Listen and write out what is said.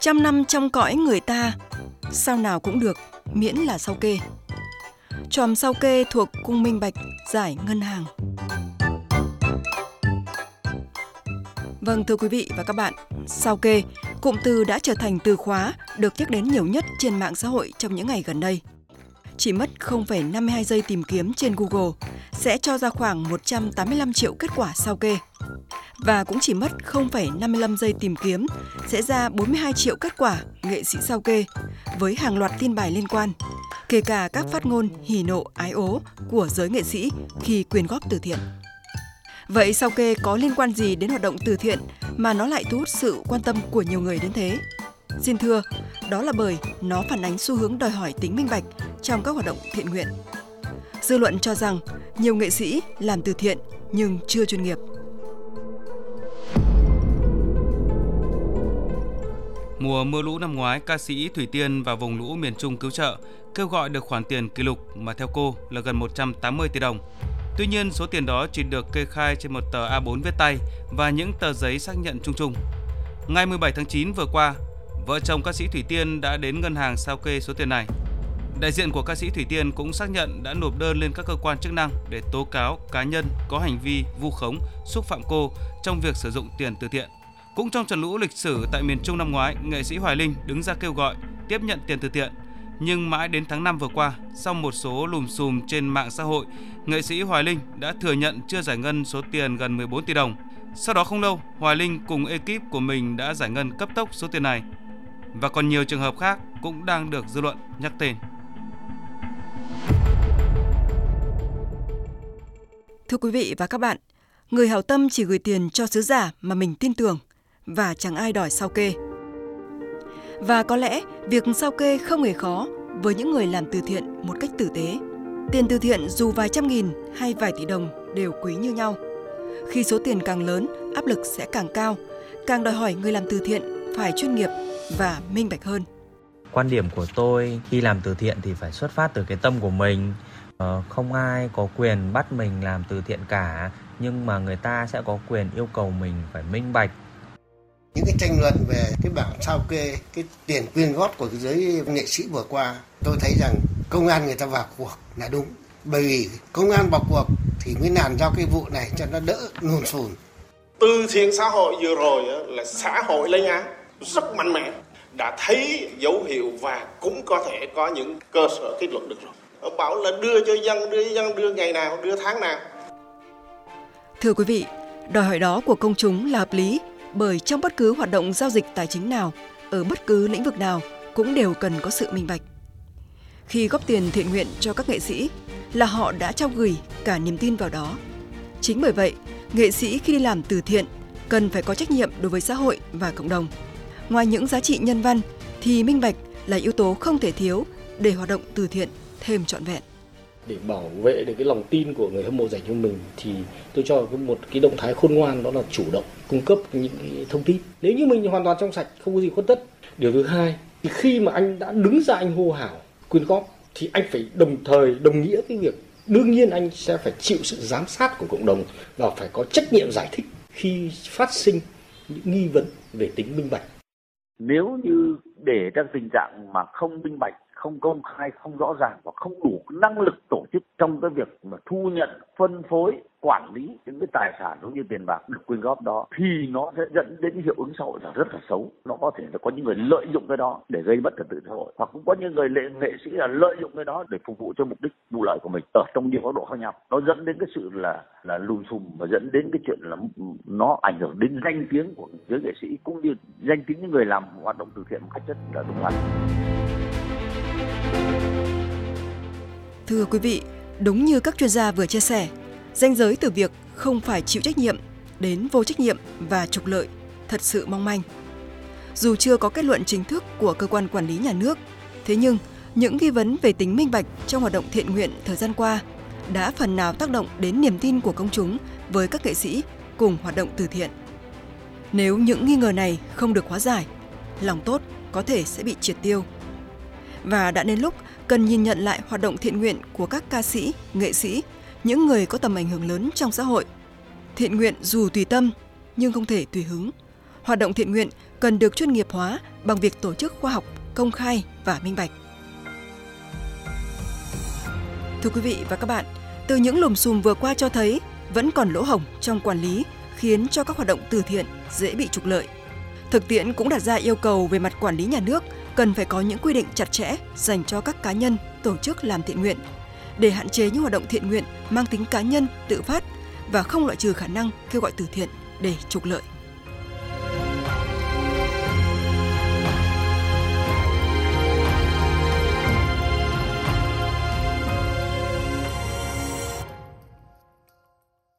Trăm năm trong cõi người ta, sao nào cũng được, miễn là sao kê. Tròm sao kê thuộc cung minh bạch, giải ngân hàng. Vâng thưa quý vị và các bạn, sao kê, cụm từ đã trở thành từ khóa được nhắc đến nhiều nhất trên mạng xã hội trong những ngày gần đây. Chỉ mất 0,52 giây tìm kiếm trên Google sẽ cho ra khoảng 185 triệu kết quả sao kê. Và cũng chỉ mất 0,55 giây tìm kiếm sẽ ra 42 triệu kết quả nghệ sĩ sao kê với hàng loạt tin bài liên quan, kể cả các phát ngôn hỉ nộ ái ố của giới nghệ sĩ khi quyên góp từ thiện. Vậy sao kê có liên quan gì đến hoạt động từ thiện mà nó lại thu hút sự quan tâm của nhiều người đến thế? Xin thưa, đó là bởi nó phản ánh xu hướng đòi hỏi tính minh bạch trong các hoạt động thiện nguyện. Dư luận cho rằng nhiều nghệ sĩ làm từ thiện nhưng chưa chuyên nghiệp. Mùa mưa lũ năm ngoái, ca sĩ Thủy Tiên và vùng lũ miền Trung cứu trợ kêu gọi được khoản tiền kỷ lục mà theo cô là gần 180 tỷ đồng. Tuy nhiên, số tiền đó chỉ được kê khai trên một tờ A4 viết tay và những tờ giấy xác nhận chung chung. Ngày 17 tháng 9 vừa qua, vợ chồng ca sĩ Thủy Tiên đã đến ngân hàng sao kê số tiền này. Đại diện của ca sĩ Thủy Tiên cũng xác nhận đã nộp đơn lên các cơ quan chức năng để tố cáo cá nhân có hành vi vu khống, xúc phạm cô trong việc sử dụng tiền từ thiện. Cũng trong trận lũ lịch sử tại miền Trung năm ngoái, nghệ sĩ Hoài Linh đứng ra kêu gọi tiếp nhận tiền từ thiện. Nhưng mãi đến tháng 5 vừa qua, sau một số lùm xùm trên mạng xã hội, nghệ sĩ Hoài Linh đã thừa nhận chưa giải ngân số tiền gần 14 tỷ đồng. Sau đó không lâu, Hoài Linh cùng ekip của mình đã giải ngân cấp tốc số tiền này. Và còn nhiều trường hợp khác cũng đang được dư luận nhắc tên. Thưa quý vị và các bạn, người hảo tâm chỉ gửi tiền cho sứ giả mà mình tin tưởng và chẳng ai đòi sao kê. Và có lẽ việc sao kê không hề khó với những người làm từ thiện một cách tử tế. Tiền từ thiện dù vài trăm nghìn hay vài tỷ đồng đều quý như nhau. Khi số tiền càng lớn, áp lực sẽ càng cao, càng đòi hỏi người làm từ thiện phải chuyên nghiệp và minh bạch hơn. Quan điểm của tôi khi làm từ thiện thì phải xuất phát từ cái tâm của mình. Ờ, không ai có quyền bắt mình làm từ thiện cả, nhưng mà người ta sẽ có quyền yêu cầu mình phải minh bạch. Những cái tranh luận về cái bảng sao kê cái tiền quyên góp của giới nghệ sĩ vừa qua tôi thấy rằng công an người ta vào cuộc là đúng. Bởi vì công an vào cuộc thì mới làm ra cái vụ này cho nó đỡ lùn xùn. Từ thiện xã hội vừa rồi là xã hội lên án rất mạnh mẽ đã thấy dấu hiệu và cũng có thể có những cơ sở kết luận được rồi Ông bảo là đưa cho dân đưa cho dân đưa ngày nào đưa tháng nào thưa quý vị đòi hỏi đó của công chúng là hợp lý bởi trong bất cứ hoạt động giao dịch tài chính nào, ở bất cứ lĩnh vực nào cũng đều cần có sự minh bạch. Khi góp tiền thiện nguyện cho các nghệ sĩ là họ đã trao gửi cả niềm tin vào đó. Chính bởi vậy, nghệ sĩ khi đi làm từ thiện cần phải có trách nhiệm đối với xã hội và cộng đồng. Ngoài những giá trị nhân văn thì minh bạch là yếu tố không thể thiếu để hoạt động từ thiện thêm trọn vẹn. Để bảo vệ được cái lòng tin của người hâm mộ dành cho mình thì tôi cho một cái động thái khôn ngoan đó là chủ động cung cấp những cái thông tin. Nếu như mình hoàn toàn trong sạch không có gì khuất tất. Điều thứ hai thì khi mà anh đã đứng ra anh hô hào quyên góp thì anh phải đồng thời đồng nghĩa cái việc đương nhiên anh sẽ phải chịu sự giám sát của cộng đồng và phải có trách nhiệm giải thích khi phát sinh những nghi vấn về tính minh bạch. Nếu như để trong tình trạng mà không minh bạch không công khai, không rõ ràng và không đủ năng lực tổ chức trong cái việc mà thu nhận, phân phối, quản lý những cái tài sản cũng như tiền bạc được quyên góp đó, thì nó sẽ dẫn đến hiệu ứng xã hội là rất là xấu. Nó có thể là có những người lợi dụng cái đó để gây mất trật tự xã hội, hoặc cũng có những người lệ, nghệ sĩ là lợi dụng cái đó để phục vụ cho mục đích vụ lợi của mình ở trong nhiều góc độ khác nhau. Nó dẫn đến cái sự là là lùm xùm và dẫn đến cái chuyện là nó ảnh hưởng đến danh tiếng của giới nghệ sĩ cũng như danh tiếng những người làm hoạt động từ thiện một cách rất là đúng đắn Thưa quý vị, đúng như các chuyên gia vừa chia sẻ, danh giới từ việc không phải chịu trách nhiệm đến vô trách nhiệm và trục lợi thật sự mong manh. Dù chưa có kết luận chính thức của cơ quan quản lý nhà nước, thế nhưng những nghi vấn về tính minh bạch trong hoạt động thiện nguyện thời gian qua đã phần nào tác động đến niềm tin của công chúng với các nghệ sĩ cùng hoạt động từ thiện. Nếu những nghi ngờ này không được hóa giải, lòng tốt có thể sẽ bị triệt tiêu. Và đã đến lúc cần nhìn nhận lại hoạt động thiện nguyện của các ca sĩ, nghệ sĩ, những người có tầm ảnh hưởng lớn trong xã hội. Thiện nguyện dù tùy tâm nhưng không thể tùy hứng. Hoạt động thiện nguyện cần được chuyên nghiệp hóa bằng việc tổ chức khoa học, công khai và minh bạch. Thưa quý vị và các bạn, từ những lùm xùm vừa qua cho thấy vẫn còn lỗ hổng trong quản lý khiến cho các hoạt động từ thiện dễ bị trục lợi. Thực tiễn cũng đặt ra yêu cầu về mặt quản lý nhà nước cần phải có những quy định chặt chẽ dành cho các cá nhân, tổ chức làm thiện nguyện để hạn chế những hoạt động thiện nguyện mang tính cá nhân, tự phát và không loại trừ khả năng kêu gọi từ thiện để trục lợi.